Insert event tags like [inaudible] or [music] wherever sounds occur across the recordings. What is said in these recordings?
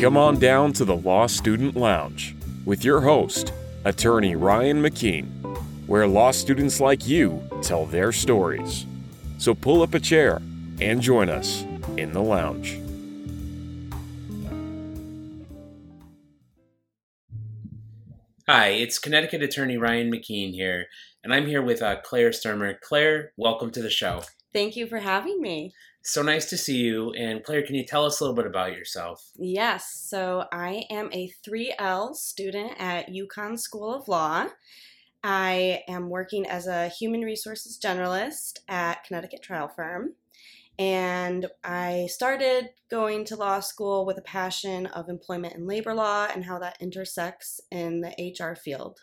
Come on down to the Law Student Lounge with your host, attorney Ryan McKeen, where law students like you tell their stories. So pull up a chair and join us in the lounge. Hi, it's Connecticut attorney Ryan McKeen here, and I'm here with uh, Claire Stermer. Claire, welcome to the show. Thank you for having me. So nice to see you. And Claire, can you tell us a little bit about yourself? Yes, so I am a 3L student at UConn School of Law. I am working as a human resources generalist at Connecticut Trial Firm. And I started going to law school with a passion of employment and labor law and how that intersects in the HR field.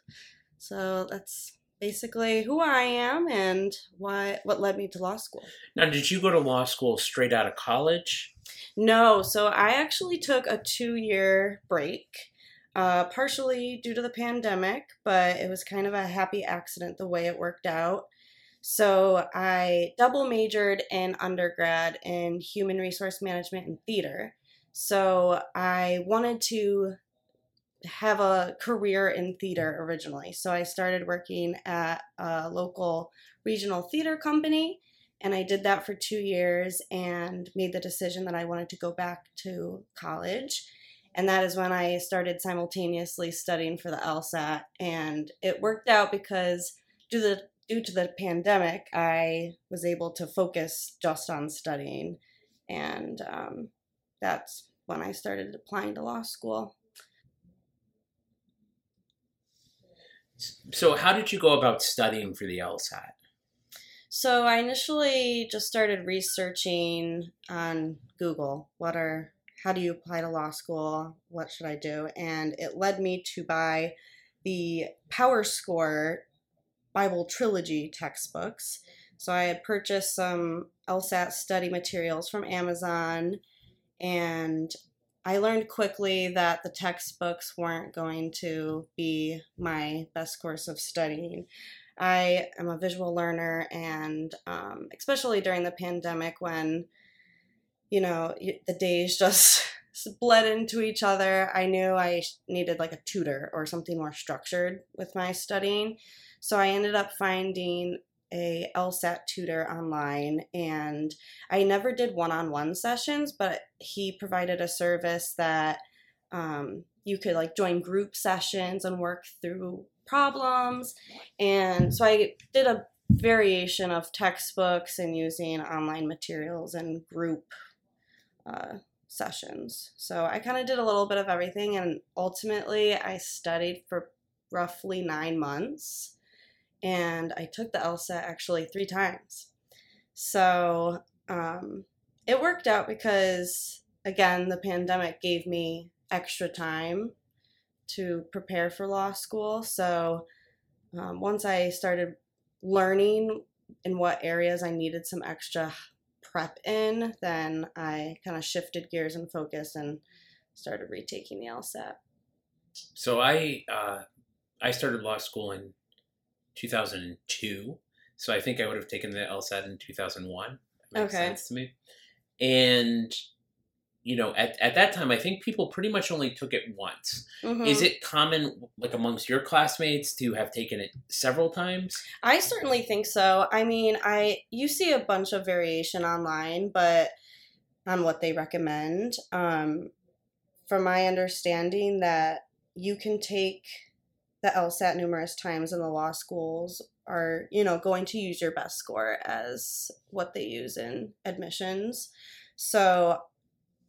So that's basically who I am and why what led me to law school. Now, did you go to law school straight out of college? No, so I actually took a two year break, uh, partially due to the pandemic, but it was kind of a happy accident the way it worked out. So I double majored in undergrad in human resource management and theater. So I wanted to have a career in theater originally. So I started working at a local regional theater company and I did that for two years and made the decision that I wanted to go back to college. And that is when I started simultaneously studying for the LSAT. And it worked out because due to the due to the pandemic, I was able to focus just on studying, and um, that's when I started applying to law school. So, how did you go about studying for the LSAT? So, I initially just started researching on Google what are how do you apply to law school? What should I do? And it led me to buy the Power Score Bible trilogy textbooks. So I had purchased some LSAT study materials from Amazon, and I learned quickly that the textbooks weren't going to be my best course of studying. I am a visual learner, and um, especially during the pandemic when, you know, the days [laughs] just bled into each other, I knew I needed like a tutor or something more structured with my studying. So I ended up finding a LSAT tutor online and I never did one-on-one sessions, but he provided a service that um, you could like join group sessions and work through problems. And so I did a variation of textbooks and using online materials and group uh, sessions. So I kind of did a little bit of everything and ultimately I studied for roughly nine months and I took the LSAT actually three times. So um, it worked out because, again, the pandemic gave me extra time to prepare for law school. So um, once I started learning in what areas I needed some extra prep in, then I kind of shifted gears and focus and started retaking the LSAT. So I uh, I started law school in 2002. So I think I would have taken the LSAT in 2001. That makes Okay. sense to me. And you know, at, at that time, I think people pretty much only took it once. Mhm. Is it common, like amongst your classmates, to have taken it several times? I certainly think so. I mean, I you see a bunch of variation online, but on what they recommend. Um, from my understanding, that you can take the LSAT numerous times, and the law schools are, you know, going to use your best score as what they use in admissions. So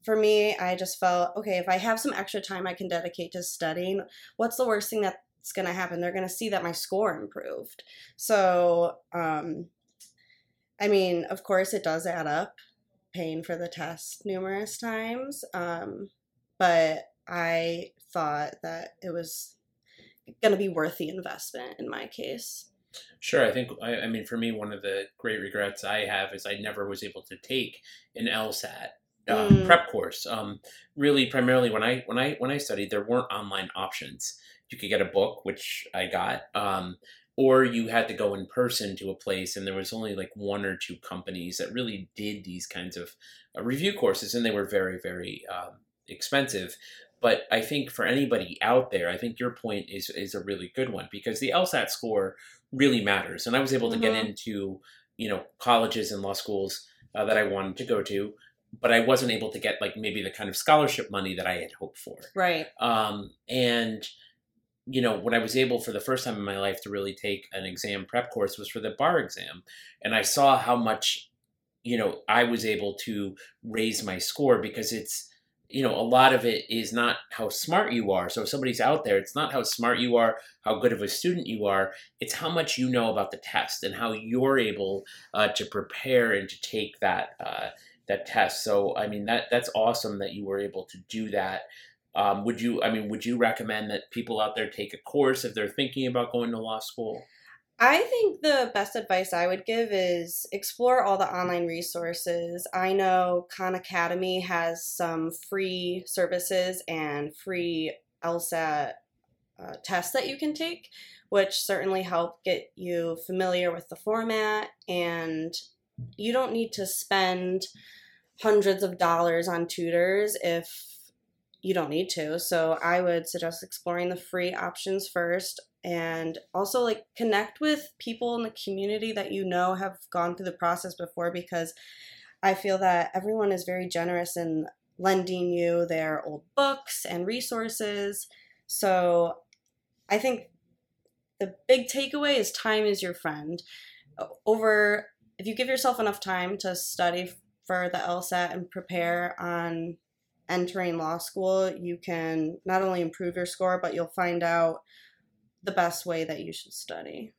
for me, I just felt okay, if I have some extra time I can dedicate to studying, what's the worst thing that's going to happen? They're going to see that my score improved. So, um, I mean, of course, it does add up paying for the test numerous times. Um, but I thought that it was going to be worth the investment in my case. Sure, I think I, I mean for me, one of the great regrets I have is I never was able to take an LSAT uh, Mm. prep course. Um, really, primarily when I when I when I studied, there weren't online options. You could get a book, which I got, um, or you had to go in person to a place, and there was only like one or two companies that really did these kinds of uh, review courses, and they were very very um, expensive. But I think for anybody out there, I think your point is is a really good one because the LSAT score really matters. And I was able to get Mhm. into you know colleges and law schools uh, that I wanted to go to, but I wasn't able to get like maybe the kind of scholarship money that I had hoped for. Right. Um, and you know, when I was able for the first time in my life to really take an exam prep course was for the bar exam, and I saw how much you know I was able to raise my score because it's you know a lot of it is not how smart you are. So if somebody's out there, it's not how smart you are, how good of a student you are. It's how much you know about the test and how you're able uh, to prepare and to take that. Uh, that test. So I mean that that's awesome that you were able to do that. Um, would you? I mean, would you recommend that people out there take a course if they're thinking about going to law school? I think the best advice I would give is explore all the online resources. I know Khan Academy has some free services and free LSAT uh, tests that you can take, which certainly help get you familiar with the format. And you don't need to spend hundreds of dollars on tutors if you don't need to. So I would suggest exploring the free options first and also like connect with people in the community that you know have gone through the process before because I feel that everyone is very generous in lending you their old books and resources. So I think the big takeaway is time is your friend. Over if you give yourself enough time to study for the LSAT and prepare on entering law school, you can not only improve your score, but you'll find out the best way that you should study.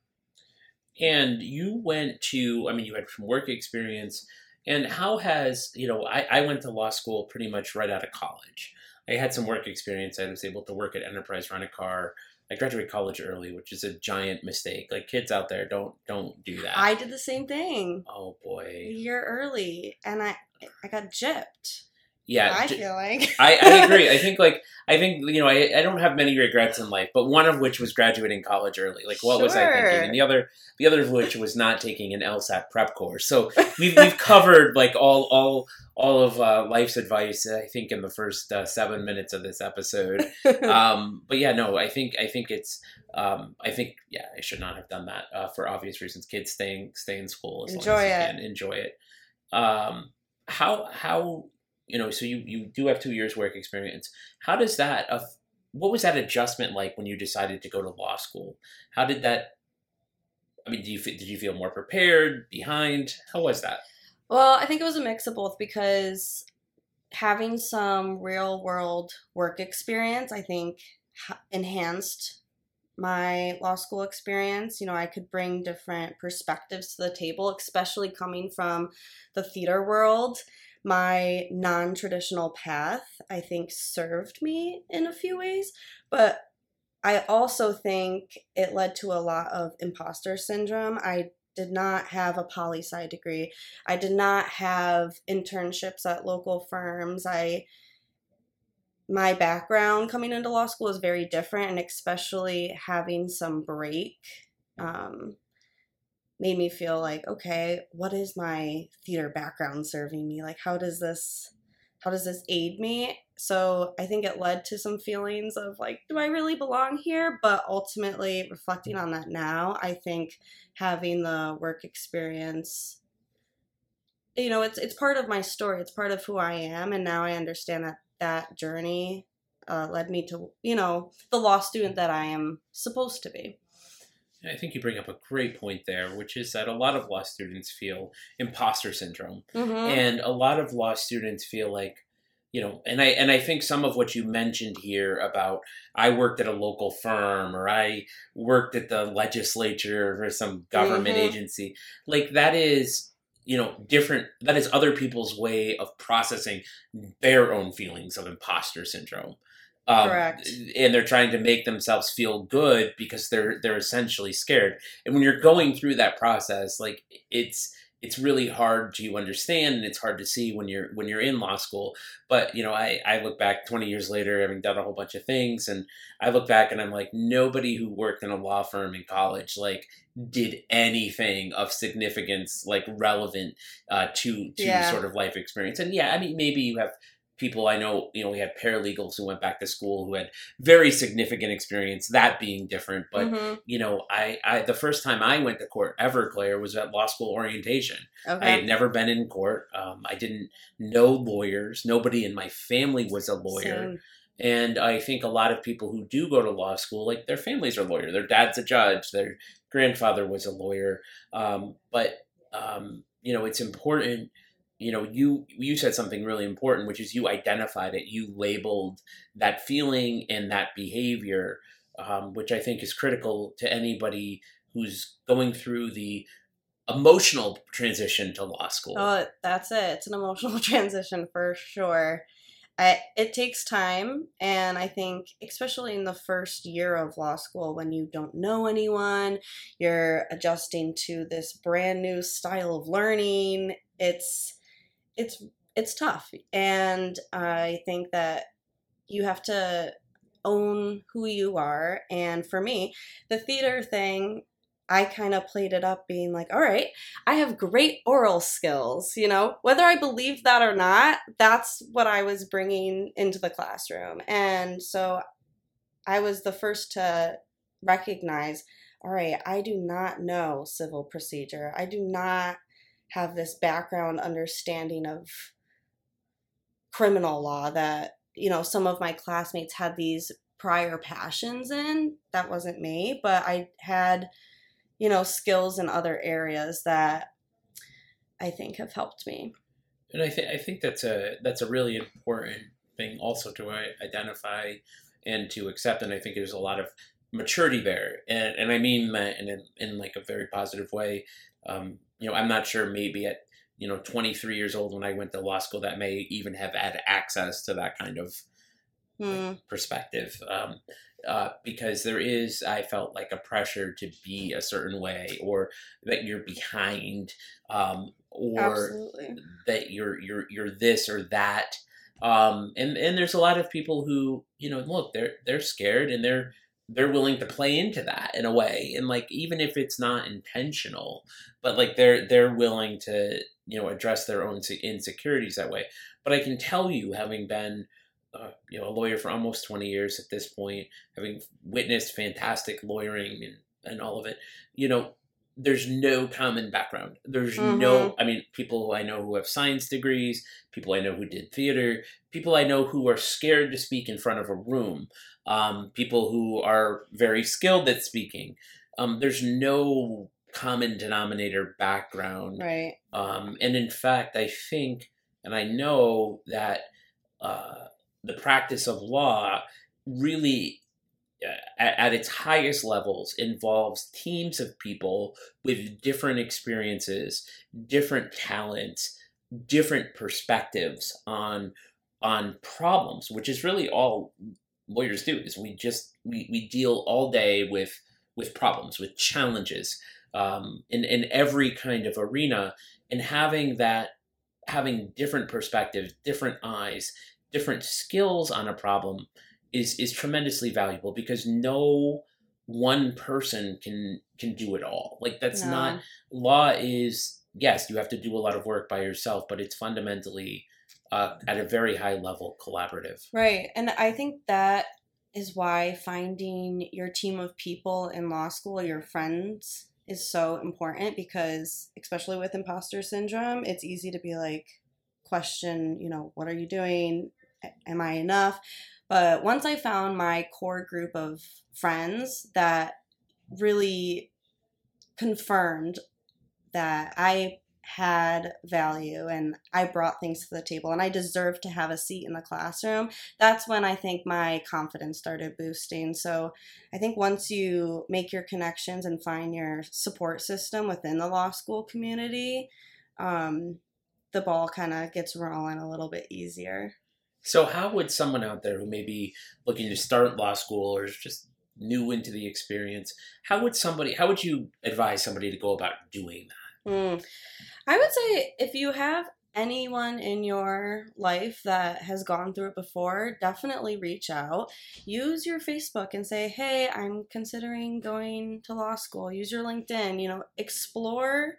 And you went to, I mean, you had some work experience. And how has, you know, I, I went to law school pretty much right out of college. I had some work experience. I was able to work at Enterprise Rent a Car. I graduated college early, which is a giant mistake. Like kids out there, don't don't do that. I did the same thing oh boy, a year early, and I I got gypped. Yeah. I j- feel like [laughs] I, I agree. I think like [laughs] I think you know I, I don't have many regrets in life, but one of which was graduating college early. Like what was I thinking? And the other the other of which was not taking an LSAT prep course. So [laughs] we've we've covered like all all all of uh, life's advice. I think in the first uh, seven minutes of this episode. Um, but yeah, no, I think I think it's um, I think yeah I should not have done that uh, for obvious reasons. Kids staying stay in school as Enjoy long as you it. can enjoy it. Um, how how you know so you you do have two years work experience. How does that uh, what was that adjustment like when you decided to go to law school? How did that? I mean, do you did you feel more prepared, behind? How was that? Well, I think it was a mix of both because having some real world work experience, I think, enhanced my law school experience. You know, I could bring different perspectives to the table, especially coming from the theater world. My non traditional path, I think, served me in a few ways, but I also think it led to a lot of imposter syndrome. I did not have a poli sci degree. I did not have internships at local firms. I my background coming into law school is very different, and especially having some break um, made me feel like, okay, what is my theater background serving me? Like, how does this how does this aid me? So I think it led to some feelings of like, do I really belong here? But ultimately, reflecting on that now, I think having the work experience you know it's it's part of my story it's part of who i am and now i understand that that journey uh, led me to you know the law student that i am supposed to be I think you bring up a great point there, which is that a lot of law students feel imposter syndrome. mm-hmm. and a lot of law students feel like you know and i and i think some of what you mentioned here about i worked at a local firm or i worked at the legislature or some government Mhm. agency like that is you know different that is other people's way of processing their own feelings of imposter syndrome um, Correct. and they're trying to make themselves feel good because they're they're essentially scared and when you're going through that process like it's it's really hard to understand and it's hard to see when you're when you're in law school but you know i i look back 20 years later having done a whole bunch of things and i look back and i'm like nobody who worked in a law firm in college like did anything of significance like relevant uh to to Yeah. sort of life experience and yeah i mean maybe you have people I know, you know, we had paralegals who went back to school who had very significant experience, that being different. But, Mhm. you know, I, I, the first time I went to court ever, Claire, was at law school orientation. I had never been in court. Um, I didn't know lawyers. Nobody in my family was a lawyer. Same. And I think a lot of people who do go to law school, like their families are lawyer, their dad's a judge, their grandfather was a lawyer. Um, but um, you know, it's important. You know, you you said something really important, which is you identified it, you labeled that feeling and that behavior, um, which I think is critical to anybody who's going through the emotional transition to law school. Oh, that's it. It's an emotional [laughs] transition for sure. I, it takes time, and I think, especially in the first year of law school, when you don't know anyone, you're adjusting to this brand new style of learning. It's it's it's tough, and I think that you have to own who you are. And for me, the theater thing, I kind of played it up, being like, all right. I have great oral skills, you know, whether I believe that or not, that's what I was bringing into the classroom. And so I was the first to recognize, all right, I do not know civil procedure. I do not have this background understanding of criminal law that, you know, some of my classmates had these prior passions in. That wasn't me, but I had you know, skills in other areas that I think have helped me. And I think I think that's a that's a really important thing also to identify and to accept. And I think there's a lot of maturity there, and and I mean that in in like a very positive way. Um, you know, I'm not sure maybe at you know 23 years old when I went to law school that may even have had access to that kind of Hmm. perspective um, uh, because there is i felt like a pressure to be a certain way or that you're behind um, or Absolutely. that you're you're you're this or that um, and and there's a lot of people who you know look they're they're scared and they're they're willing to play into that in a way. And like even if it's not intentional but like they're they're willing to you know address their own insecurities that way. But i can tell you having been uh, you know a lawyer for almost 20 years at this point having witnessed fantastic lawyering and, and all of it you know there's no common background. There's no i mean people who i know who have science degrees people i know who did theater people i know who are scared to speak in front of a room um, people who are very skilled at speaking um, there's no common denominator background Right. um, and in fact, I think, and I know that uh, the practice of law really, uh, at, at its highest levels, involves teams of people with different experiences, different talents, different perspectives on on problems, which is really all lawyers do. Is we just we, we deal all day with with problems, with challenges, um, in in every kind of arena and having that having different perspectives different eyes different skills on a problem is is tremendously valuable because no one person can can do it all like that's No. not law is yes you have to do a lot of work by yourself but it's fundamentally uh, at a very high level collaborative Right. And I think that is why finding your team of people in law school, your friends, is so important because, especially with imposter syndrome, it's easy to be like, question, you know, what are you doing? Am I enough? But once I found my core group of friends that really confirmed that I had value and I brought things to the table and I deserved to have a seat in the classroom, that's when I think my confidence started boosting. So I think once you make your connections and find your support system within the law school community, um, the ball kind of gets rolling a little bit easier. So, how would someone out there who may be looking to start law school or is just new into the experience, how would somebody, how would you advise somebody to go about doing that? Mm. I would say if you have anyone in your life that has gone through it before, definitely reach out. Use your Facebook and say, hey, I'm considering going to law school. Use your LinkedIn, you know, explore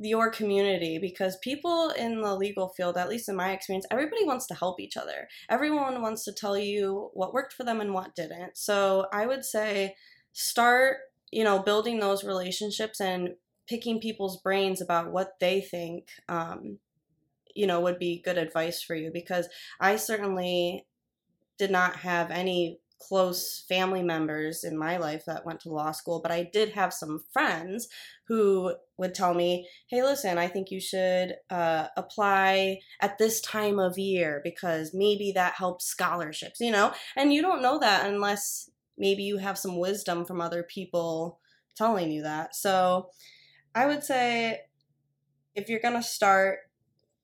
your community because people in the legal field, at least in my experience, everybody wants to help each other. Everyone wants to tell you what worked for them and what didn't. So I would say start, you know, building those relationships and picking people's brains about what they think, um, you know, would be good advice for you because I certainly did not have any close family members in my life that went to law school, but I did have some friends who would tell me, hey, listen, I think you should uh, apply at this time of year because maybe that helps scholarships, you know? And you don't know that unless maybe you have some wisdom from other people telling you that. So I would say if you're going to start,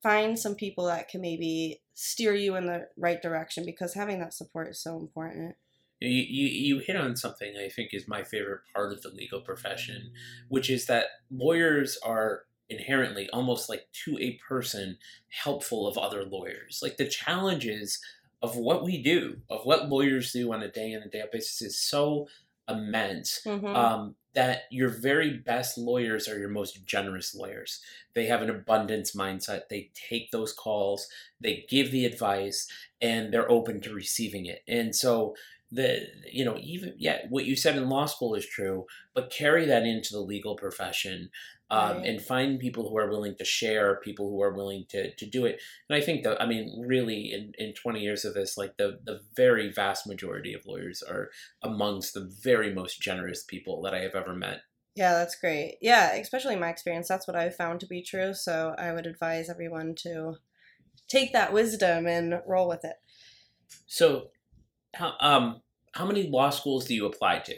find some people that can maybe steer you in the right direction because having that support is so important. You, you, you hit on something I think is my favorite part of the legal profession, which is that lawyers are inherently almost like to a person helpful of other lawyers. Like the challenges of what we do, of what lawyers do on a day in and day out basis is so immense Mm-hmm. um, that your very best lawyers are your most generous lawyers. They have an abundance mindset. They take those calls, they give the advice, and they're open to receiving it. And so the you know even yeah what you said in law school is true but carry that into the legal profession um, Right. and find people who are willing to share people who are willing to, to do it and i think that i mean really in, in 20 years of this like the, the very vast majority of lawyers are amongst the very most generous people that i have ever met Yeah, that's great. Yeah, especially in my experience, that's what I've found to be true. So I would advise everyone to take that wisdom and roll with it. so how, um, how many law schools do you apply to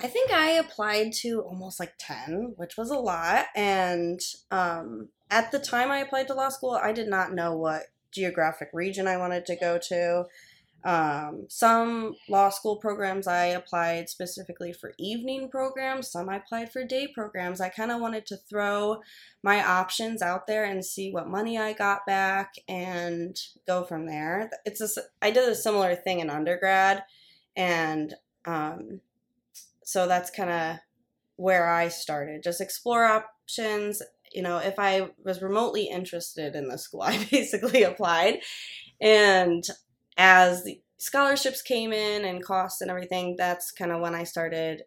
I think I applied to almost like 10, which was a lot. And um, at the time I applied to law school, I did not know what geographic region I wanted to go to. Um, some law school programs I applied specifically for evening programs, some I applied for day programs. I kind of wanted to throw my options out there and see what money I got back and go from there. It's a, I did a similar thing in undergrad and um, so that's kind of where I started. Just explore options. You know, if I was remotely interested in the school, [laughs] I basically applied. And as the scholarships came in and costs and everything, that's kind of when I started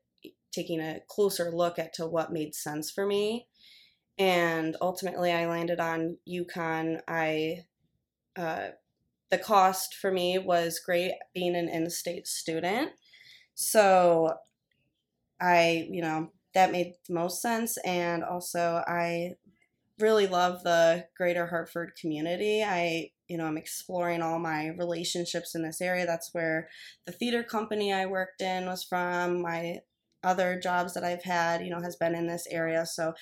taking a closer look at to what made sense for me. And ultimately, I landed on UConn. I uh, the cost for me was great being an in-state student. So I, you know, that made the most sense. And also, I really love the greater Hartford community. I, you know, I'm exploring all my relationships in this area. That's where the theater company I worked in was from. My other jobs that I've had, you know, has been in this area. So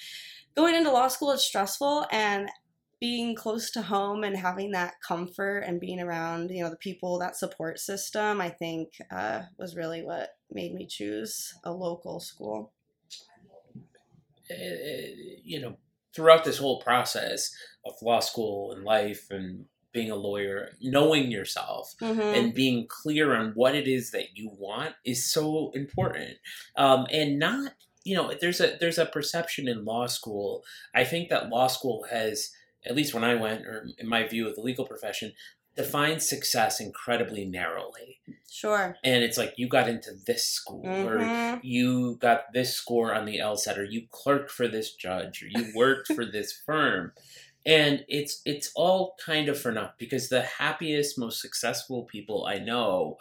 going into law school is stressful and being close to home and having that comfort and being around, you know, the people, that support system, I think uh, was really what made me choose a local school. uh, you know, throughout this whole process of law school and life and being a lawyer, knowing yourself Mhm. and being clear on what it is that you want is so important. Um, and not, you know, there's a there's a perception in law school. I think that law school has, at least when I went, or in my view of the legal profession, defined success incredibly narrowly. Sure. And it's like you got into this school or Mhm. you got this score on the LSAT, or you clerked for this judge, or you worked for this firm. And it's it's all kind of for naught because the happiest, most successful people I know,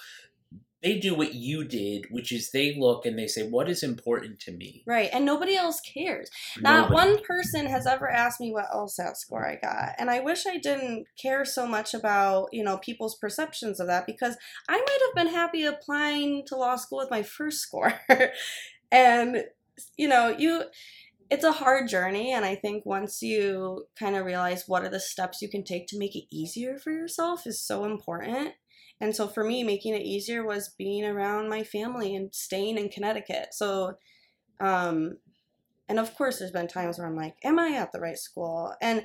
they do what you did, which is they look and they say, "What is important to me?" Right. And nobody else cares. Not Nobody. one person has ever asked me what LSAT score I got. And I wish I didn't care so much about, you know, people's perceptions of that because I might have been happy applying to law school with my first score. [laughs] and, you know, you it's a hard journey and I think once you kind of realize what are the steps you can take to make it easier for yourself is so important. And so for me, making it easier was being around my family and staying in Connecticut. So um and of course there's been times where i'm like am i at the right school and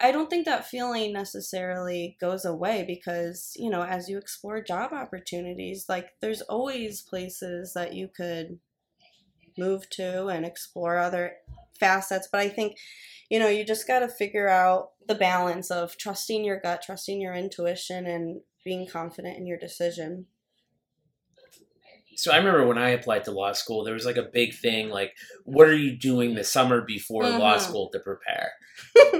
i don't think that feeling necessarily goes away because you know as you explore job opportunities like there's always places that you could move to and explore other facets. But I think, you know, you just got to figure out the balance of trusting your gut, trusting your intuition, and being confident in your decision. So I remember when I applied to law school, there was like a big thing like, what are you doing the summer before mm-hmm. law school to prepare?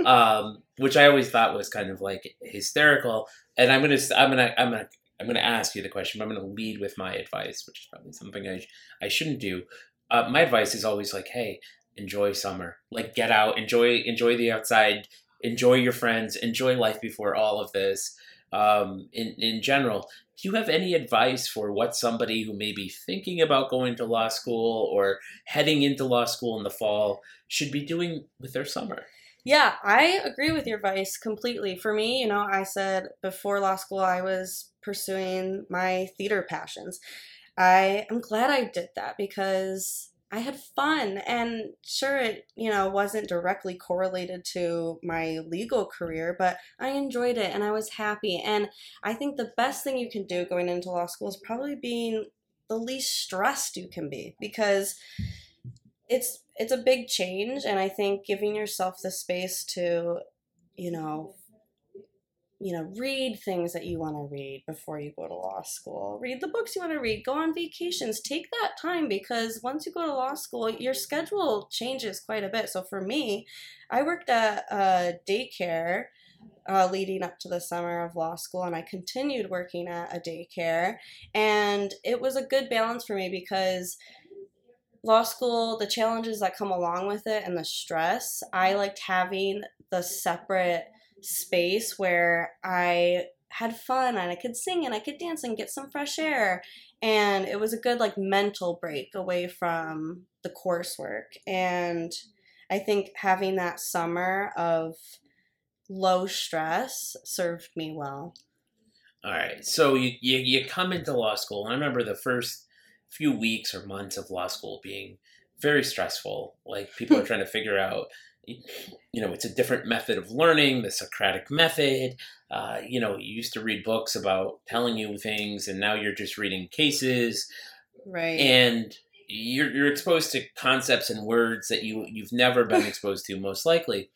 um, which I always thought was kind of like hysterical. And I'm gonna, I'm gonna, I'm gonna, I'm gonna ask you the question, but I'm gonna lead with my advice, which is probably something I, I shouldn't do. Uh, my advice is always like, hey, enjoy summer, like get out, enjoy, enjoy the outside, enjoy your friends, enjoy life before all of this um, in in general. Do you have any advice for what somebody who may be thinking about going to law school or heading into law school in the fall should be doing with their summer? Yeah, I agree with your advice completely. For me, you know, I said before law school I was pursuing my theater passions. I am glad I did that because I had fun and sure it, you know, wasn't directly correlated to my legal career, but I enjoyed it and I was happy. And I think the best thing you can do going into law school is probably being the least stressed you can be because it's it's a big change and I think giving yourself the space to, you know, you know, read things that you want to read before you go to law school. Read the books you want to read. Go on vacations. Take that time because once you go to law school, your schedule changes quite a bit. So for me, I worked at a daycare uh, leading up to the summer of law school, and I continued working at a daycare. And it was a good balance for me because law school, the challenges that come along with it, and the stress, I liked having the separate space where I had fun and I could sing and I could dance and get some fresh air. And it was a good like mental break away from the coursework. And I think having that summer of low stress served me well. All right. So you, you, you come into law school. And I remember the first few weeks or months of law school being very stressful. Like people are [laughs] trying to figure out you know, it's a different method of learning, the Socratic method. Uh, you know, you used to read books about telling you things, and now you're just reading cases. Right. And you're, you're exposed to concepts and words that you, you've never been [laughs] exposed to, most likely.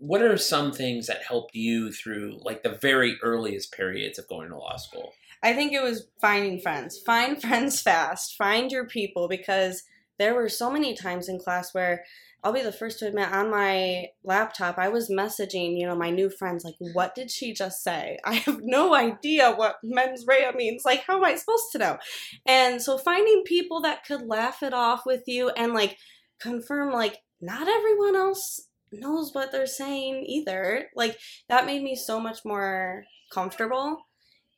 What are some things that helped you through, like, the very earliest periods of going to law school? I think it was finding friends. Find [laughs] friends fast. Find your people because there were so many times in class where I'll be the first to admit on my laptop, I was messaging, you know, my new friends, like, what did she just say? [laughs] I have no idea what mens rea means. Like, how am I supposed to know? And so finding people that could laugh it off with you and like confirm, like, not everyone else knows what they're saying either. Like, that made me so much more comfortable.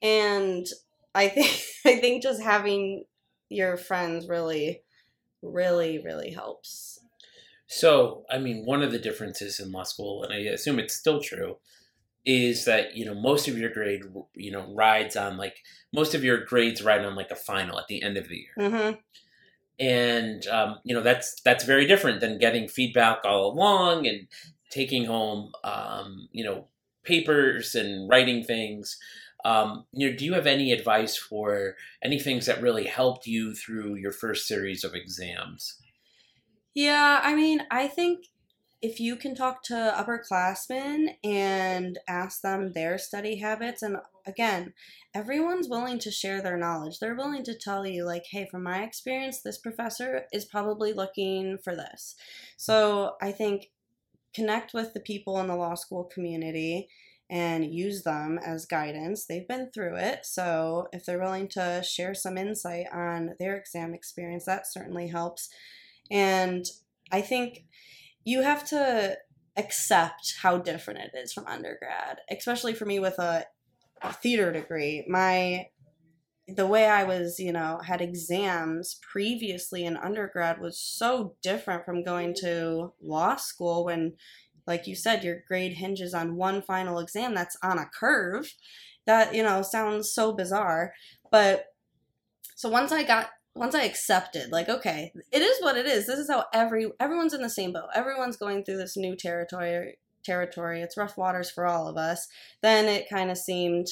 And I [laughs] think, I think just having your friends really, really, really helps so, I mean, one of the differences in law school, and I assume it's still true, is that you know most of your grade, you know, rides on like most of your grades ride on like a final at the end of the year. Mm-hmm. And um, you know that's that's very different than getting feedback all along and taking home, um, you know, papers and writing things. Um, you know, do you have any advice for any things that really helped you through your first series of exams? Yeah, I mean, I think if you can talk to upperclassmen and ask them their study habits, and again, everyone's willing to share their knowledge. They're willing to tell you, like, hey, from my experience, this professor is probably looking for this. So I think connect with the people in the law school community and use them as guidance. They've been through it, so if they're willing to share some insight on their exam experience, that certainly helps. And I think you have to accept how different it is from undergrad, especially for me with a, a theater degree. My the way I was, you know, had exams previously in undergrad was so different from going to law school when like you said your grade hinges on one final exam that's on a curve. That, you know, sounds so bizarre, but so once I got once I accepted, like, okay, it is what it is. This is how every everyone's in the same boat. Everyone's going through this new territory. Territory. It's rough waters for all of us. Then it kind of seemed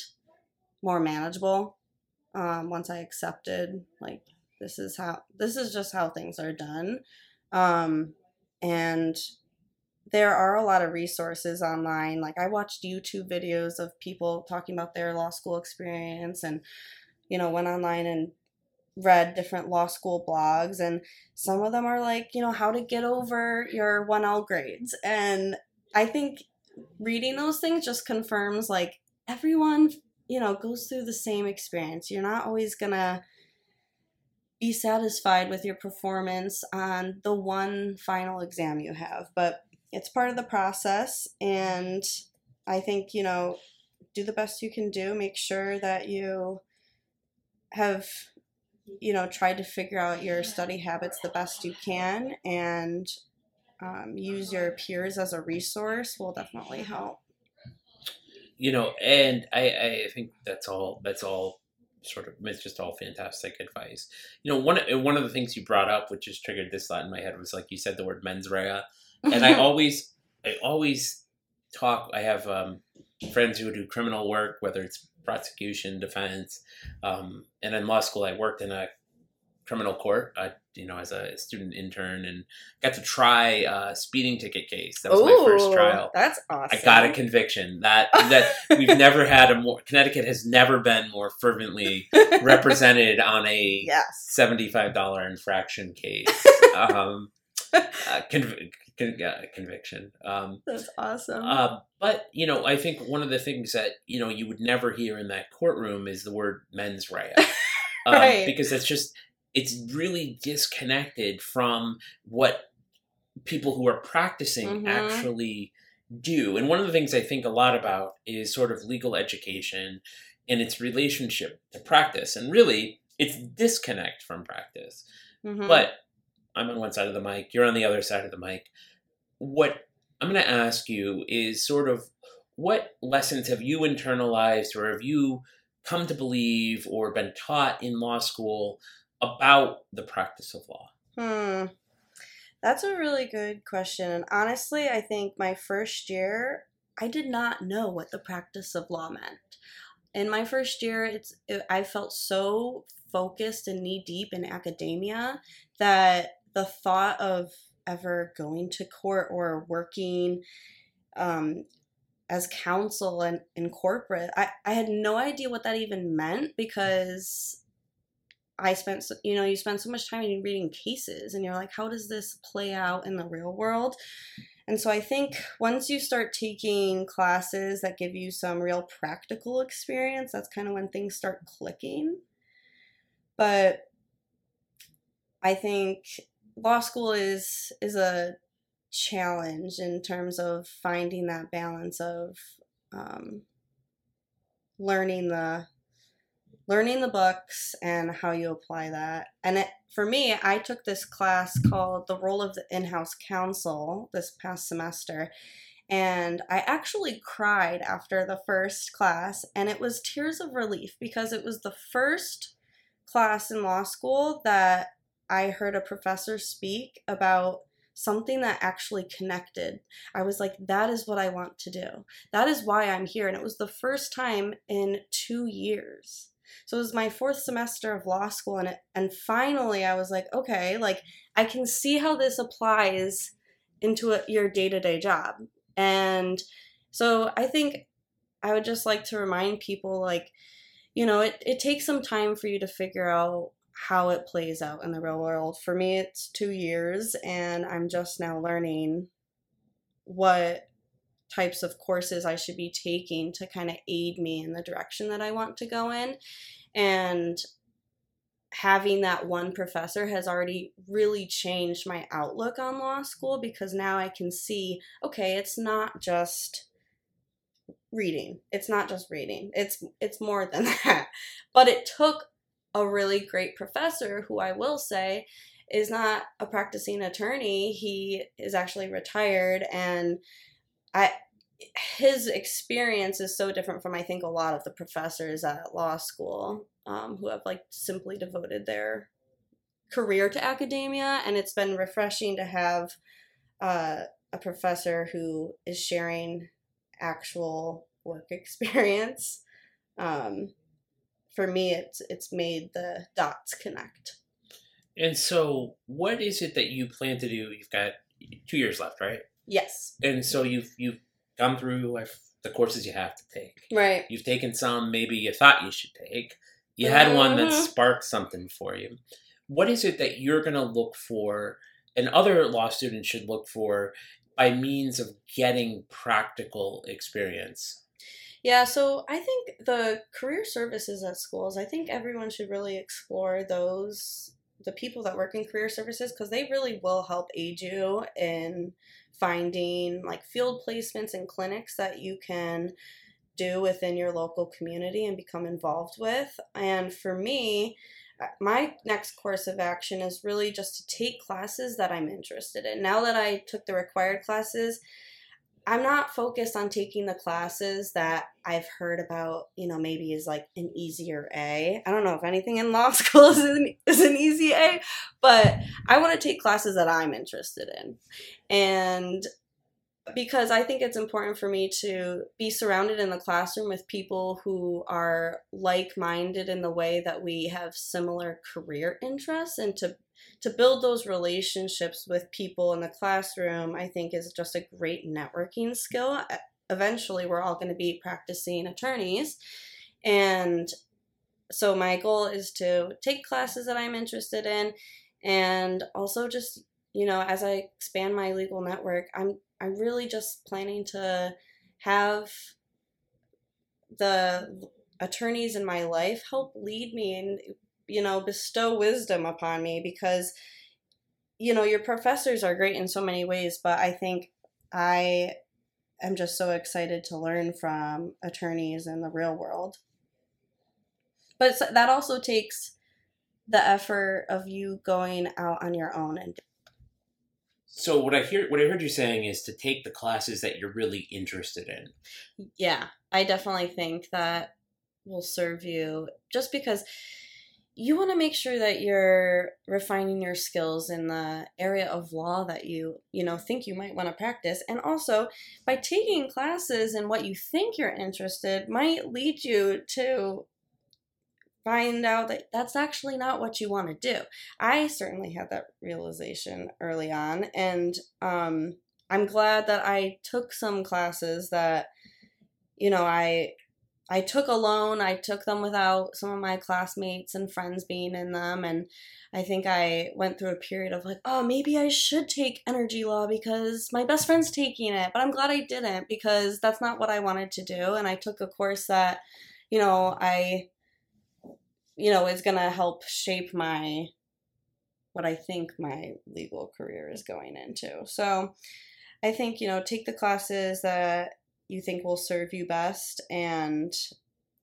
more manageable um, once I accepted, like, this is how this is just how things are done um, and there are a lot of resources online like i watched youtube videos of people talking about their law school experience and you know went online and read different law school blogs and some of them are like you know how to get over your 1l grades. And i think reading those things just confirms like everyone you know goes through the same experience. You're not always gonna be satisfied with your performance on the one final exam you have but it's part of the process. And i think you know do the best you can do. Make sure that you have you know try to figure out your study habits the best you can and um, use your peers as a resource will definitely help. You know and i i think that's all that's all sort of it's just all fantastic advice. You know one one of the things you brought up which just triggered this thought in my head was like you said the word mens rea. And i [laughs] always i always talk i have um, friends who do criminal work whether it's prosecution defense um, and in law school i worked in a criminal court uh, you know as a student intern and got to try a speeding ticket case that was my first trial That's awesome. I got a conviction that that we've [laughs] never had a more Connecticut has never been more fervently represented on a [laughs] yes. seventy five dollar infraction case. [laughs] Um, uh, conv- con- uh, conviction. Um, That's awesome. uh, but you know, I think one of the things that you know you would never hear in that courtroom is the word mens rea, [laughs] um, Right. because it's just it's really disconnected from what people who are practicing Mhm. actually do. And one of the things I think a lot about is sort of legal education and its relationship to practice, and really its disconnect from practice. Mhm. But I'm on one side of the mic, you're on the other side of the mic. What I'm going to ask you is sort of what lessons have you internalized or have you come to believe or been taught in law school about the practice of law? Hmm. That's a really good question. And honestly, I think my first year, I did not know what the practice of law meant. In my first year, it's it, I felt so focused and knee deep in academia that the thought of ever going to court or working um, as counsel and in corporate, I, I had no idea what that even meant because I spent, so- you know, you spend so much time reading cases and you're like, how does this play out in the real world? And so I think once you start taking classes that give you some real practical experience, that's kind of when things start clicking. But I think law school is is a challenge in terms of finding that balance of um, learning the learning the books and how you apply that. And it, for me, I took this class called The Role of the In-House Counsel this past semester. And I actually cried after the first class, and it was tears of relief because it was the first class in law school that I heard a professor speak about something that actually connected. I was like, that is what I want to do. That is why I'm here. And it was the first time in two years. So it was my fourth semester of law school, and it, and finally I was like, okay, like I can see how this applies into a, your day to day job. And so I think I would just like to remind people, like, you know, it, it takes some time for you to figure out how it plays out in the real world. For me, it's two years, and I'm just now learning what types of courses I should be taking to kind of aid me in the direction that I want to go in. And having that one professor has already really changed my outlook on law school because now I can see okay, it's not just reading. It's not just reading. It's it's more than [laughs] that. But it took a really great professor who I will say is not a practicing attorney. He is actually retired and I his experience is so different from I think a lot of the professors at law school um, who have like simply devoted their career to academia, and it's been refreshing to have uh, a professor who is sharing actual work [laughs] experience. Um, for me, it's it's made the dots connect. And so, what is it that you plan to do? You've got two years left, right? Yes. And so you've you've gone through the courses you have to take. Right. You've taken some maybe you thought you should take. You had one that Mhm. sparked something for you. What is it that you're going to look for, and other law students should look for, by means of getting practical experience? Yeah, so I think the career services at schools, I think everyone should really explore those, the people that work in career services, because they really will help aid you in finding like field placements and clinics that you can do within your local community and become involved with. And for me, uh, my next course of action is really just to take classes that I'm interested in. Now that I took the required classes, I'm not focused on taking the classes that I've heard about, you know, maybe is like an easier A. I don't know if anything in law [laughs] school is an, is an easy A, but I want to take classes that I'm interested in. And because I think it's important for me to be surrounded in the classroom with people who are like minded in the way that we have similar career interests and to to build those relationships with people in the classroom, I think is just a great networking skill. Eventually, we're all going to be practicing attorneys. And so, my goal is to take classes that I'm interested in and also just, you know, as I expand my legal network, I'm I'm really just planning to have the attorneys in my life help lead me and you know bestow wisdom upon me because you know your professors are great in so many ways but i think i am just so excited to learn from attorneys in the real world but that also takes the effort of you going out on your own and So what I hear, what I heard you saying is to take the classes that you're really interested in. yeah i definitely think that will serve you just because you want to make sure that you're refining your skills in the area of law that you you know think you might want to practice. And also by taking classes in what you think you're interested might lead you to find out that that's actually not what you want to do. I certainly had that realization early on and um, i'm glad that i took some classes that you know i I took alone. I took them without some of my classmates and friends being in them. And I think I went through a period of like, oh, maybe I should take energy law because my best friend's taking it. But I'm glad I didn't because that's not what I wanted to do. And I took a course that, you know, I, you know, is going to help shape my, what I think my legal career is going into. So I think, you know, take the classes that you think will serve you best and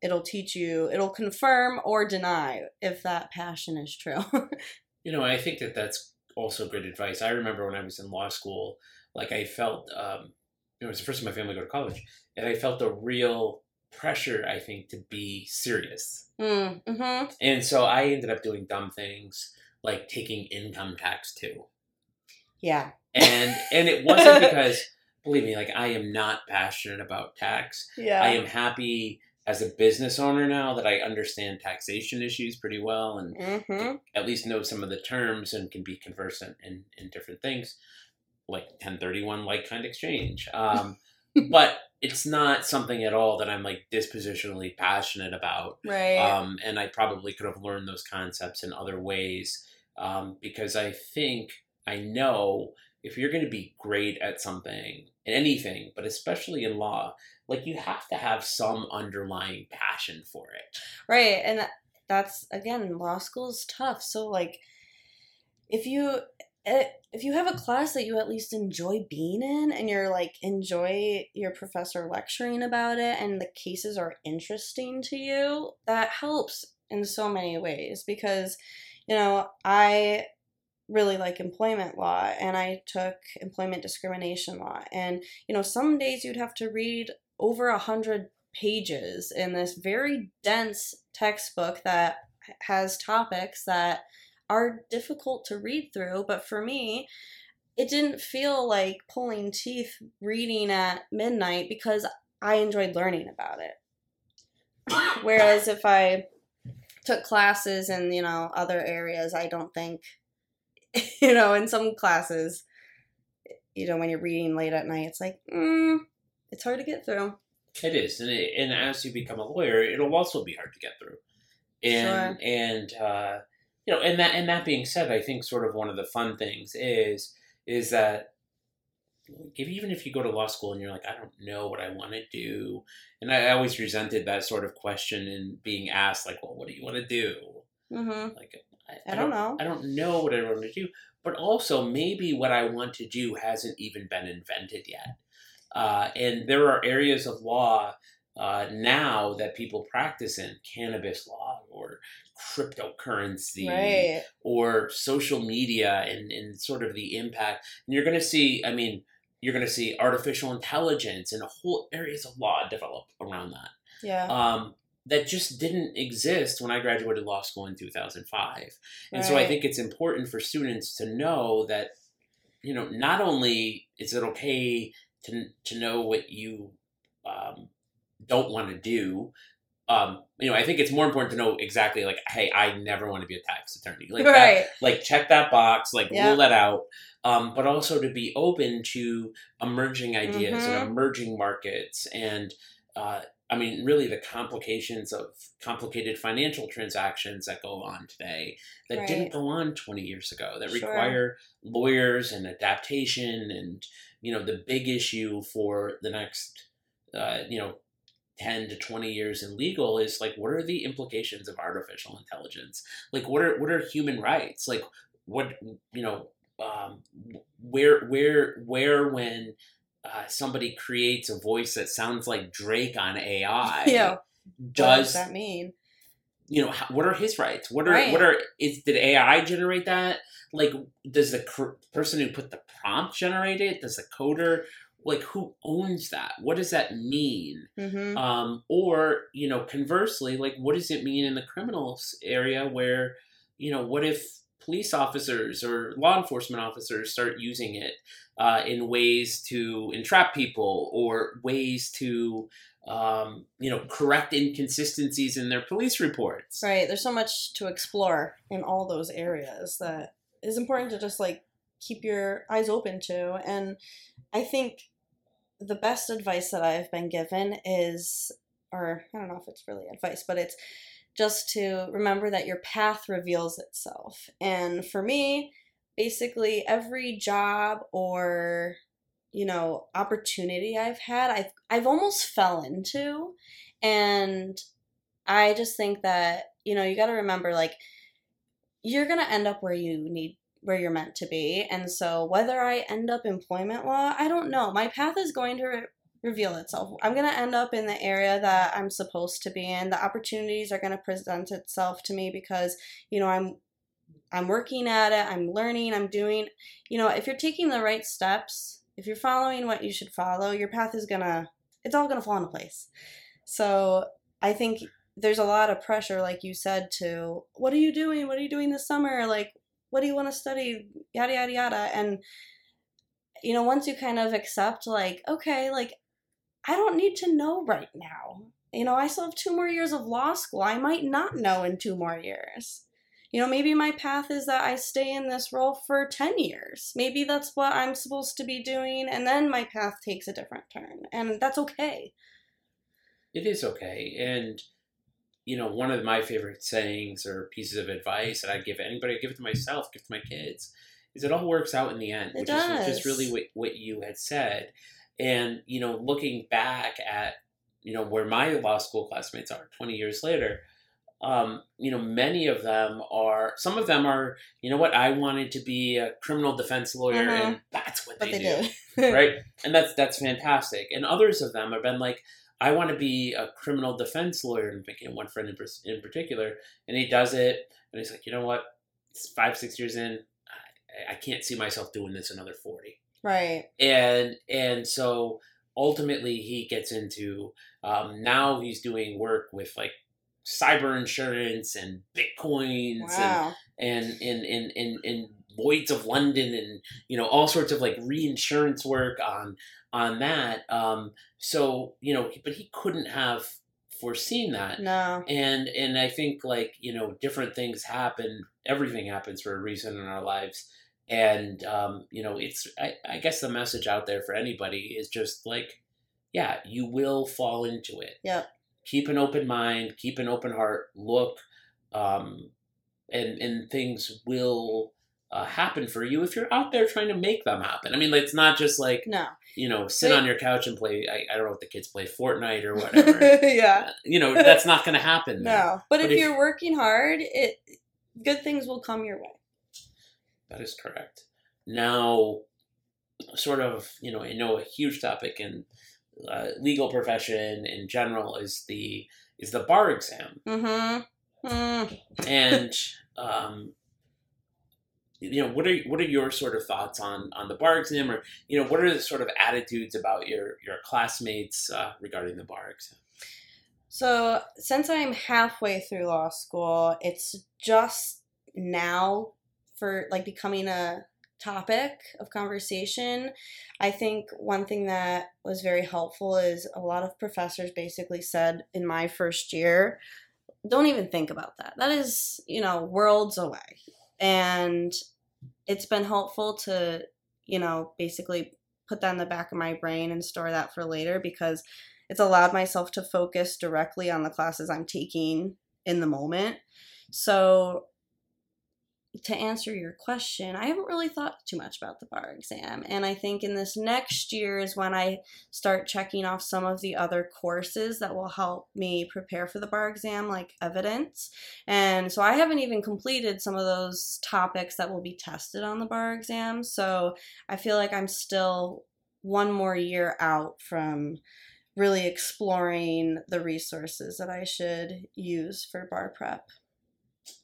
it'll teach you it'll confirm or deny if that passion is true [laughs] You know, I think that that's also great advice. I remember when I was in law school, like I felt, um, it was the first time my family go to college, and I felt a real pressure, I think, to be serious. mm, mm-hmm. And so I ended up doing dumb things like taking income tax too. yeah And and it [laughs] wasn't because believe me, like I am not passionate about tax. yeah I am happy as a business owner now that I understand taxation issues pretty well and mm-hmm. at least know some of the terms and can be conversant in, in different things like 1031 like kind exchange. Um, [laughs] but it's not something at all that I'm like dispositionally passionate about. right Um, and I probably could have learned those concepts in other ways um, because I think I know if you're going to be great at something, in anything, but especially in law, like you have to have some underlying passion for it. right and that's again law school's tough so like if you eh, if you have a class that you at least enjoy being in and you're like enjoy your professor lecturing about it and the cases are interesting to you that helps in so many ways because you know i really like employment law and i took employment discrimination law. And you know some days you'd have to read over a hundred pages in this very dense textbook that has topics that are difficult to read through. But for me it didn't feel like pulling teeth reading at midnight because i enjoyed learning about it. Whereas if i took classes in you know other areas i don't think [laughs] you know, in some classes, you know, when you're reading late at night, it's like, mm, it's hard to get through. It is, and it, and as you become a lawyer, it'll also be hard to get through. And Sure. and uh, you know, and that and that being said, I think sort of one of the fun things is is that if, even if you go to law school and you're like, I don't know what I want to do, and I always resented that sort of question and being asked like, well, what do you want to do? Mm-hmm. Like, I don't know. I don't know what I want to do, but also maybe what I want to do hasn't even been invented yet. Uh, and there are areas of law uh, now that people practice in cannabis law or cryptocurrency Right. or social media and, and sort of the impact. And you're going to see, I mean, you're going to see artificial intelligence and whole areas of law develop around that Yeah. um, that just didn't exist when I graduated law school in 2005. And so I think it's important for students to know that, you know, not only is it okay to, to know what you um, don't want to do, um, you know, I think it's more important to know exactly like, hey, I never want to be a tax attorney. Like that, like check that box, like Yeah. rule that out. Um, but also to be open to emerging ideas Mhm. and emerging markets and uh, I mean, really the complications of complicated financial transactions that go on today that Right. didn't go on 20 years ago that Sure. require lawyers and adaptation and you know the big issue for the next uh, you know 10 to 20 years in legal is like what are the implications of artificial intelligence like what are what are human rights like what you know um, where where where when uh, somebody creates a voice that sounds like Drake on AI [laughs] Yeah. What does does that mean? you know how, what are his rights what are Right. what are is did ai generate that like does the cr- person who put the prompt generate it does the coder like who owns that what does that mean Mm-hmm. um or you know conversely like what does it mean in the criminals area where you know what if police officers or law enforcement officers start using it uh, in ways to entrap people or ways to um, you know correct inconsistencies in their police reports Right. There's so much to explore in all those areas that is important to just like keep your eyes open to. And I think the best advice that I've been given is, or I don't know if it's really advice, but it's just to remember that your path reveals itself. And for me, basically every job or you know opportunity I've had, I've I've almost fell into, and I just think that you know you got to remember like you're gonna end up where you need where you're meant to be, and so whether I end up employment law, I don't know. My path is going to reveal itself. I'm gonna end up in the area that I'm supposed to be in. The opportunities are gonna present itself to me because you know I'm I'm working at it. I'm learning. I'm doing. You know, if you're taking the right steps, if you're following what you should follow, your path is gonna. It's all gonna fall into place. So I think there's a lot of pressure, like you said, to what are you doing? What are you doing this summer? Like, what do you want to study? Yada yada yada. And you know, once you kind of accept, like, okay, like I don't need to know right now. You know, I still have two more years of law school. I might not know in two more years. You know, maybe my path is that I stay in this role for 10 years. Maybe that's what I'm supposed to be doing, and then my path takes a different turn. And that's okay. it is okay and you know one of my favorite sayings or pieces of advice that i give anybody I give it to myself give it to my kids is it all works out in the end It which is which is does. really what, what you had said and you know looking back at you know where my law school classmates are 20 years later um, you know many of them are some of them are you know what i wanted to be a criminal defense lawyer Mhm. and that's what they, they do do. [laughs] right? And that's that's fantastic. And others of them have been like, I want to be a criminal defense lawyer. And thinking one friend in, in particular, and he does it, and he's like, you know what? It's five six years in, I, I can't see myself doing this another forty. Right. And and so ultimately he gets into um, now he's doing work with like cyber insurance and bitcoins and Wow. and in in in in Lloyd's of London and you know all sorts of like reinsurance work on on that. Um, so you know, but he couldn't have foreseen that. No. And and I think like you know different things happen. Everything happens for a reason in our lives. And um, you know it's I, I guess the message out there for anybody is just like yeah you will fall into it Yep. keep an open mind keep an open heart look um, and and things will uh, happen for you if you're out there trying to make them happen i mean it's not just like No. you know sit Wait. on your couch and play I, I don't know if the kids play fortnite or [laughs] whatever yeah. you know that's not going to happen. [laughs] No. But, if, But if- you're working hard, it good things will come your way. That is correct. Now, sort of, you know, I know a huge topic in uh, legal profession in general is the is the bar exam, Mm-hmm. Mm. and [laughs] um, you know, what are what are your sort of thoughts on on the bar exam, or you know, what are the sort of attitudes about your your classmates uh, regarding the bar exam? So, since I'm halfway through law school, it's just now for like becoming a topic of conversation. I think one thing that was very helpful is a lot of professors basically said in my first year, don't even think about that. That is, you know, worlds away. And it's been helpful to, you know, basically put that in the back of my brain and store that for later because it's allowed myself to focus directly on the classes I'm taking in the moment. So, to answer your question, I haven't really thought too much about the bar exam. And I think in this next year is when I start checking off some of the other courses that will help me prepare for the bar exam, like evidence. And so I haven't even completed some of those topics that will be tested on the bar exam. So I feel like I'm still one more year out from really exploring the resources that I should use for bar prep.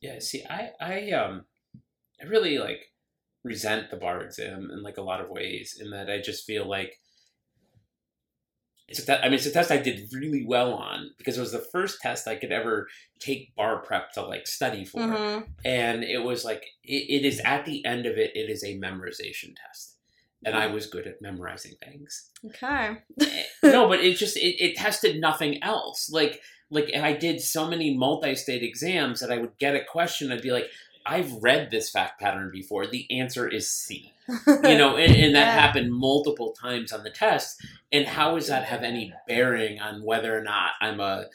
Yeah, see, I I um I really like resent the bar exam in like a lot of ways in that I just feel like it's a te- I mean it's a test I did really well on because it was the first test I could ever take bar prep to like study for Mhm. and it was like it, it is at the end of it it is a memorization test and I was good at memorizing things Okay. no, but [laughs] it just it, it tested nothing else. Like like I did so many multi-state exams that I would get a question, I'd be like, I've read this fact pattern before. The answer is C. [laughs] You know, and, and that Yeah. happened multiple times on the test. And how does that have any bearing on whether or not I'm a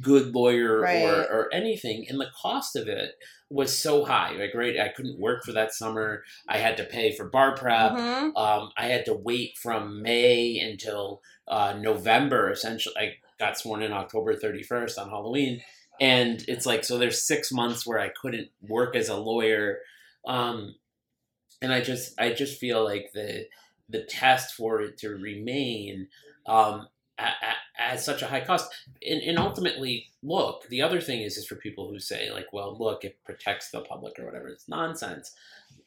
good lawyer Right. or, or anything? And the cost of it was so high. Like, right, I couldn't work for that summer. I had to pay for bar prep. Mhm. Um, I had to wait from May until uh, November. Essentially, I got sworn in October thirty first on Halloween, and it's like so. There's six months where I couldn't work as a lawyer, um, and I just I just feel like the the test for it to remain um, at, at, at such a high cost, and, and ultimately, look. The other thing is is for people who say like, well, look, it protects the public or whatever. It's nonsense.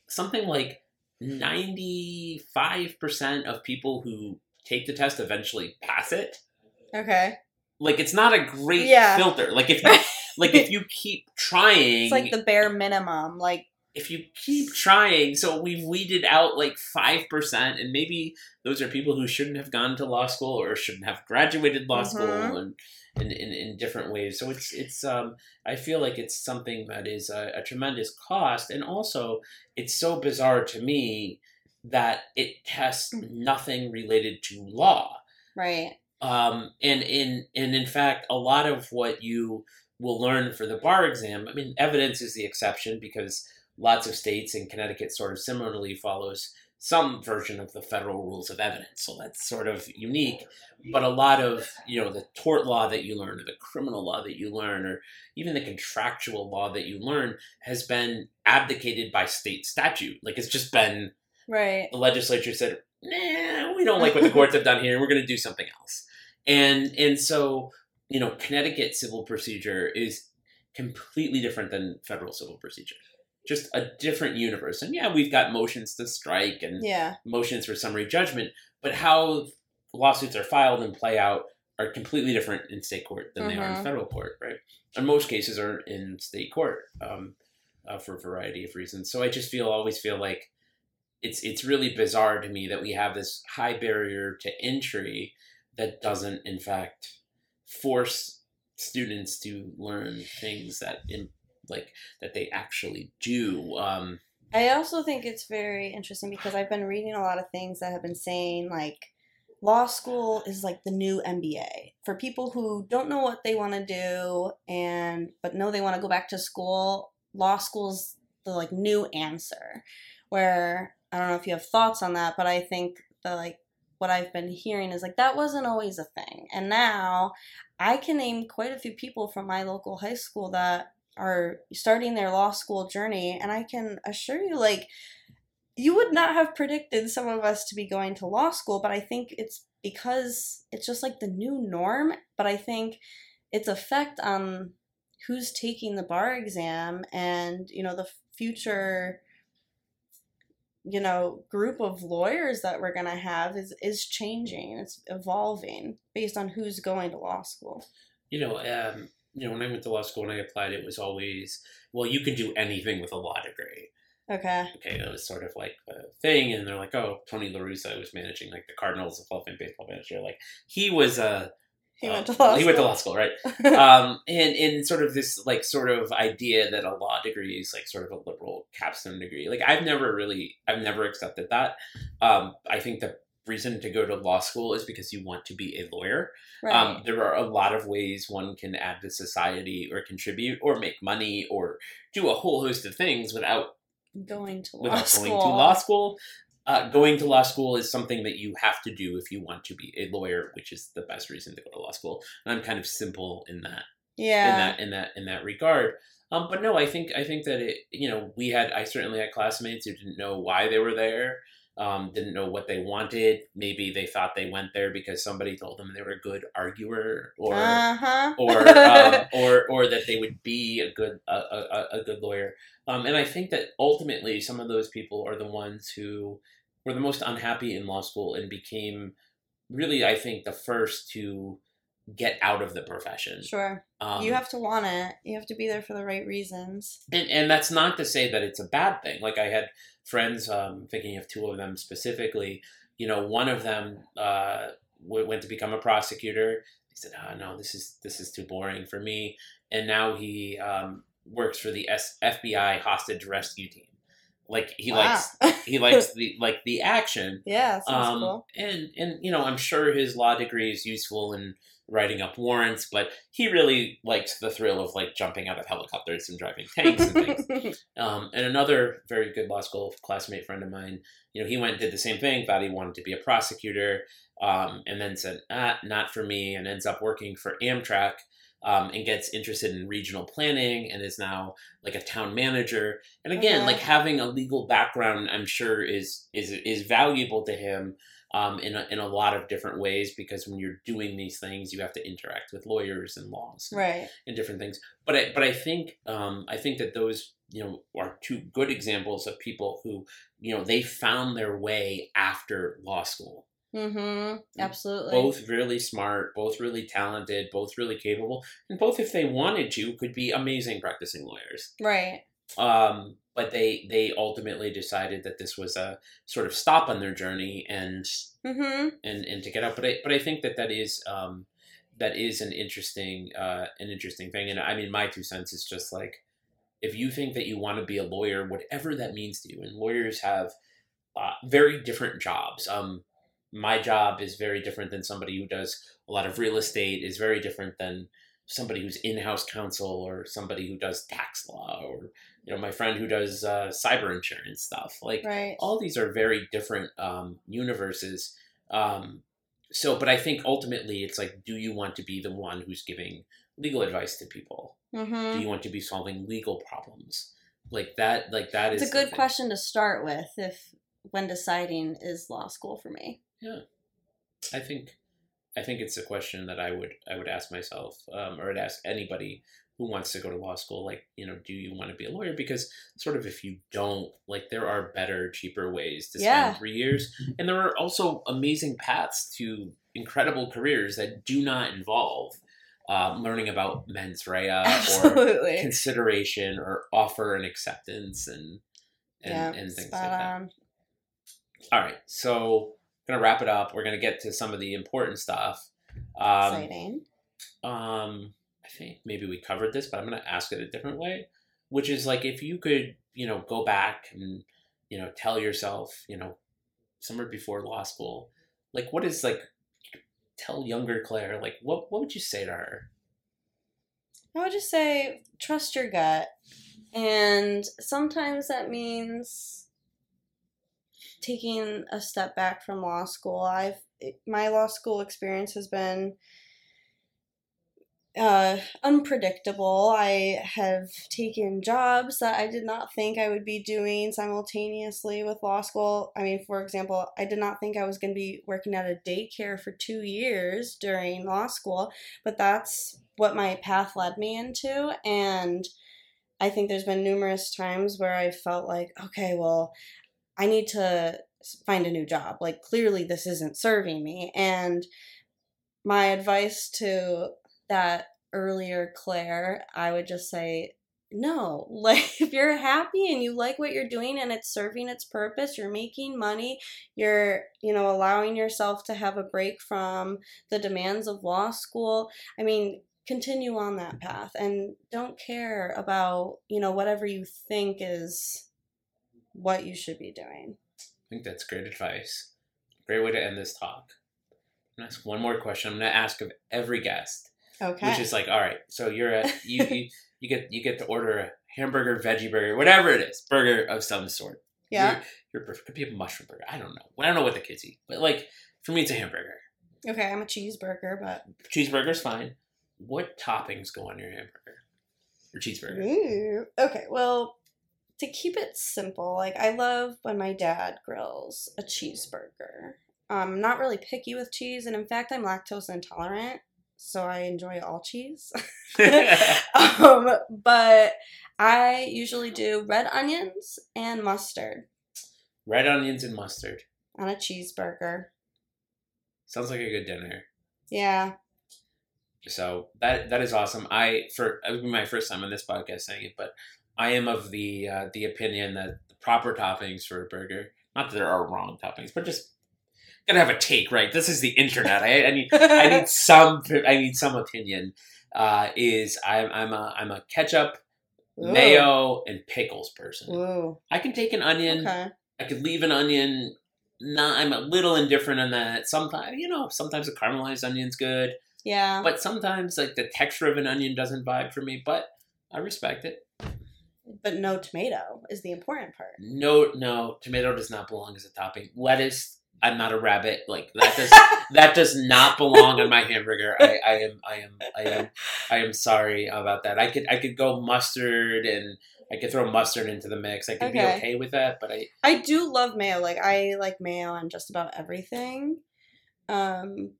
Something like 95% of people who take the test eventually pass it. Okay. Like it's not a great Yeah. filter. Like if you like if you keep trying It's like the bare minimum. Like, if you keep trying, so we've weeded out like 5% and maybe those are people who shouldn't have gone to law school or shouldn't have graduated law school Mhm. and in, in, in different ways. So it's it's um I feel like it's something that is a, a tremendous cost and also it's so bizarre to me that it tests nothing related to law. right. Um, and in and in fact, a lot of what you will learn for the bar exam, I mean, evidence is the exception because lots of states and Connecticut sort of similarly follows some version of the federal rules of evidence, so that's sort of unique. But a lot of you know the tort law that you learn, or the criminal law that you learn, or even the contractual law that you learn has been abdicated by state statute. Like it's just been Right. the legislature said, "Nah, we don't like what the courts have done here. We're going to do something else." And and so you know, Connecticut civil procedure is completely different than federal civil procedure. Just a different universe. And yeah, we've got motions to strike and Yeah. motions for summary judgment, but how lawsuits are filed and play out are completely different in state court than they are in Mhm. federal court, right? And most cases are in state court um, uh, for a variety of reasons. So I just feel always feel like it's it's really bizarre to me that we have this high barrier to entry that doesn't, in fact, force students to learn things that in like that they actually do. Um, I also think it's very interesting because I've been reading a lot of things that have been saying like law school is like the new MBA for people who don't know what they want to do and but know they want to go back to school. Law school's the like new answer. Where I don't know if you have thoughts on that, but I think the like what I've been hearing is like that wasn't always a thing. And now I can name quite a few people from my local high school that are starting their law school journey and I can assure you like you would not have predicted some of us to be going to law school, but I think it's because it's just like the new norm. But I think its effect on who's taking the bar exam and, you know, the future you know group of lawyers that we're going to have is is changing it's evolving based on who's going to law school you know um you know when i went to law school and i applied it was always well you can do anything with a law degree Okay. Okay, it was sort of like a thing, and they're like, "Oh, Tony La Russa was managing like the Cardinals, of Fame baseball manager. Like he was a uh, he went to law. He went to law school, right? [laughs] um, and and sort of this like sort of idea that a law degree is like sort of a liberal capstone degree. Like I've never really, I've never accepted that. Um, I think the reason to go to law school is because you want to be a lawyer. Right. Um, there are a lot of ways one can add to society or contribute or make money or do a whole host of things without going to law without school. going to law school. Uh, going to law school is something that you have to do if you want to be a lawyer, which is the best reason to go to law school. And I'm kind of simple in that, Yeah. in that, in that, in that regard. Um, but no, I think I think that it, you know, we had I certainly had classmates who didn't know why they were there, um, didn't know what they wanted. Maybe they thought they went there because somebody told them they were a good arguer, or uh-huh. or um, [laughs] or or that they would be a good a, a, a good lawyer. Um, and I think that ultimately some of those people are the ones who were the most unhappy in law school and became really, I think, the first to get out of the profession. Sure. Um, you have to want it. You have to be there for the right reasons. and and that's not to say that it's a bad thing. Like I had friends, um, thinking of two of them specifically. You know, one of them uh, w- went to become a prosecutor. He said, "Ah, no, this is this is too boring for me." And now he um, works for the S- FBI hostage rescue team. Like he Wow. likes [laughs] he likes the like the action. yeah, sounds Um, cool. and and you know, I'm sure his law degree is useful in writing up warrants, but he really liked the thrill of like jumping out of helicopters and driving tanks and things. [laughs] Um, and another very good law school classmate friend of mine, you know, he went and did the same thing, thought he wanted to be a prosecutor, um, and then said, ah, not for me, and ends up working for Amtrak. Um, and gets interested in regional planning and is now like a town manager. And again, Okay. like having a legal background, I'm sure is is is valuable to him um, in a, in a lot of different ways because when you're doing these things, you have to interact with lawyers and laws and, right. and different things. But I, but I think um, I think that those you know are two good examples of people who you know they found their way after law school. Mm-hmm. Absolutely. Both really smart, both really talented, both really capable, and both, if they wanted to, could be amazing practicing lawyers. Right. Um, but they they ultimately decided that this was a sort of stop on their journey and Mm-hmm. and and to get out. But I but I think that that is um, that is an interesting uh, an interesting thing. And I mean, my two cents is just like if you think that you want to be a lawyer, whatever that means to you, and lawyers have uh, very different jobs. Um, my job is very different than somebody who does a lot of real estate. Is very different than somebody who's in-house counsel or somebody who does tax law or you know my friend who does uh, cyber insurance stuff like Right. all these are very different um, universes um, so but i think ultimately it's like do you want to be the one who's giving legal advice to people Mm-hmm. do you want to be solving legal problems like that like that is It's a good question to start with if when deciding is law school for me. Yeah. I think i think it's a question that i would i would ask myself um, or i'd ask anybody who wants to go to law school like you know do you want to be a lawyer? Because sort of if you don't like there are better cheaper ways to spend three years. And there are also amazing paths to incredible careers that do not involve um, learning about mens rea [laughs] or consideration or offer and acceptance and and, yeah. and things like that. on. all right so gonna wrap it up we're gonna get to some of the important stuff um, Exciting. um, I think maybe we covered this, but I'm going to ask it a different way. which is like if you could, you know, go back and you know tell yourself, you know, somewhere before law school, like what is like tell younger Claire, like what what would you say to her? I would just say trust your gut. And sometimes that means taking a step back from law school. I've my law school experience has been uh, unpredictable. I have taken jobs that I did not think I would be doing simultaneously with law school. I mean, for example, I did not think I was going to be working at a daycare for two years during law school, but that's what my path led me into. And I think there's been numerous times where I felt like, okay, well, I need to find a new job. Like, clearly, this isn't serving me. And my advice to that earlier Claire, I would just say, no, [laughs] like if you're happy and you like what you're doing and it's serving its purpose, you're making money, you're, you know, allowing yourself to have a break from the demands of law school. I mean, continue on that path and don't care about, you know, whatever you think is what you should be doing. I think that's great advice. Great way to end this talk. I'm gonna ask one more question. I'm gonna ask of every guest. Okay. Which is like, all right, so you're a you, you [laughs] you get you get to order a hamburger, veggie burger, whatever it is, burger of some sort. Yeah. You're, you're could be a mushroom burger. I don't know. I don't know what the kids eat, but like for me, it's a hamburger. Okay, I'm a cheeseburger, but cheeseburger's fine. What toppings go on your hamburger or cheeseburger? Ooh. Okay, well, to keep it simple, like I love when my dad grills a cheeseburger. I'm not really picky with cheese, and in fact, I'm lactose intolerant, so I enjoy all cheese. [laughs] um, but I usually do red onions and mustard. Red onions and mustard on a cheeseburger. Sounds like a good dinner. Yeah. So that that is awesome. I for it would be my first time on this podcast saying it, but I am of the uh, the opinion that the proper toppings for a burger, not that there are wrong toppings, but just gotta have a take, right? This is the internet. I, I need I need [laughs] some I need some opinion. Uh, is I'm I'm a I'm a ketchup, Ooh. mayo, and pickles person. Ooh. I can take an onion. Okay. I could leave an onion. Not, I'm a little indifferent on that. Sometimes, you know, sometimes a caramelized onion's good. Yeah. But sometimes, like the texture of an onion doesn't vibe for me. But I respect it. But no tomato is the important part. No, no, tomato does not belong as a topping. Lettuce I'm not a rabbit. Like that does [laughs] that does not belong on my hamburger. I, I am I am I am I am sorry about that. I could I could go mustard and I could throw mustard into the mix. I could okay. be okay with that, but I I do love mayo. Like I like mayo on just about everything. Um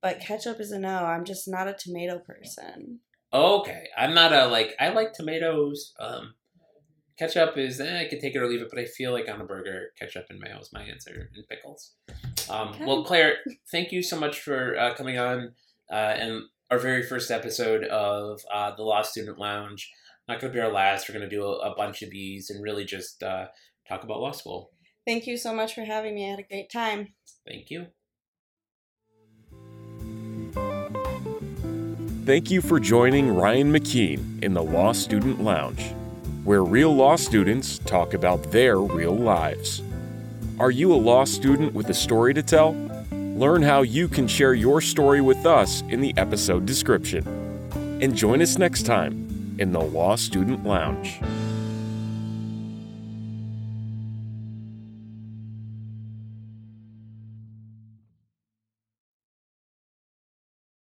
but ketchup is a no. I'm just not a tomato person. Okay. I'm not a like I like tomatoes. Um ketchup is eh, I could take it or leave it, but I feel like on a burger, ketchup and mayo is my answer, and pickles. Um, okay. Well, Claire, thank you so much for uh, coming on uh, and our very first episode of uh, the Law Student Lounge. Not going to be our last. We're going to do a, a, bunch of these and really just uh, talk about law school. Thank you so much for having me. I had a great time. Thank you. Thank you for joining Ryan McKeen in the Law Student Lounge where real law students talk about their real lives. Are you a law student with a story to tell? Learn how you can share your story with us in the episode description. And join us next time in the Law Student Lounge.